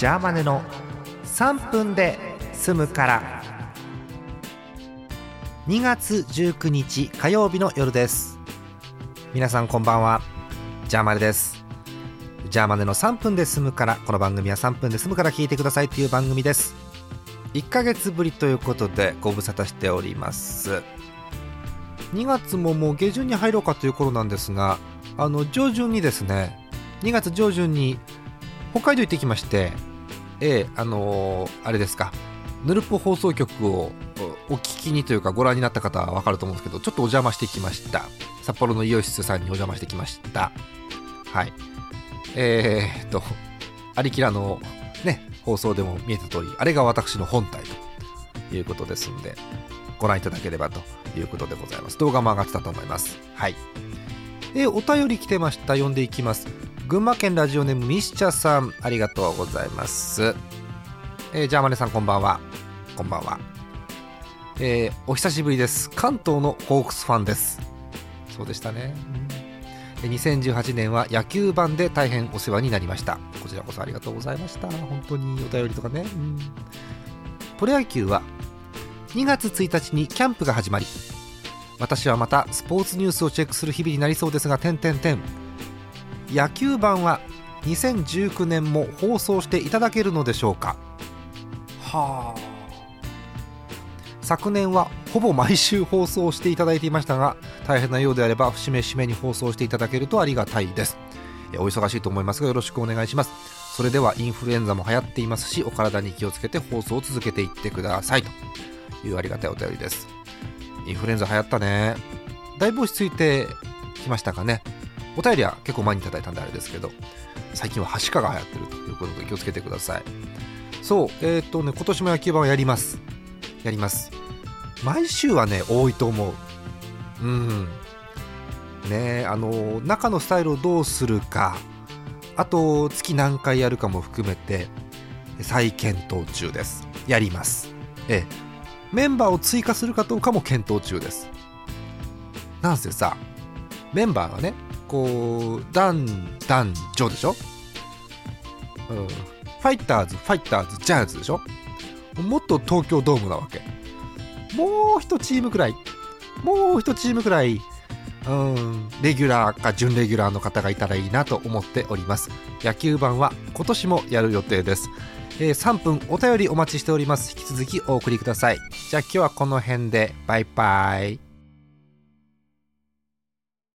ジャーマネの3分で済むから。2月19日火曜日の夜です。皆さんこんばんは。ジャーマネです。ジャーマネの3分で済むからこの番組は3分で済むから聞いてくださいという番組です。1ヶ月ぶりということでご無沙汰しております。2月ももう下旬に入ろうかという頃なんですがあの上旬にですね2月上旬に北海道行ってきましてええあのーあれですか。ヌルポ放送局をお聞きにというかご覧になった方は分かると思うんですけどちょっとお邪魔してきました。札幌のイオシスさんにお邪魔してきました。はい。えー、っとアリキラのね放送でも見えた通りあれが私の本体ということですんでご覧いただければということでございます。動画も上がってたと思います。はい。えーお便り来てました。読んでいきます。群馬県ラジオネームミスチャさんありがとうございます。えージャーマネさんこんばんは。こんばんは。えーお久しぶりです。関東のホークスファンです。そうでしたね、え2018年は野球版で大変お世話になりました。こちらこそありがとうございました。本当にお便りとかね、うん。プロ野球は2月1日にキャンプが始まり私はまたスポーツニュースをチェックする日々になりそうですが点々点野球版は2019年も放送していただけるのでしょうか？はあ。昨年はほぼ毎週放送していただいていましたが大変なようであれば節目節目に放送していただけるとありがたいです。えお忙しいと思いますがよろしくお願いします。それではインフルエンザも流行っていますしお体に気をつけて放送を続けていってください。というありがたいお便りです。インフルエンザ流行ったね。だいぶ落ち着いてきましたかねお便りは結構前にいたいたんであれですけど最近ははしかが流行ってるということで気をつけてください。そうえっ、とね今年も野球盤をやります。やります。毎週はね多いと思う。うん。ねあの中のスタイルをどうするか。あと月何回やるかも含めて再検討中です。やります。ええ。メンバーを追加するかどうかも検討中です。なんせさメンバーがねこう男男女でしょ、うん、ファイターズファイターズジャイアンツでしょ？もっと東京ドームなわけ。もう一チームくらい。もう一チームくらいうんレギュラーか準レギュラーの方がいたらいいなと思っております。野球盤は今年もやる予定です、えー3分お便りお待ちしております。引き続きお送りください。じゃあ今日はこの辺で。バイバイ。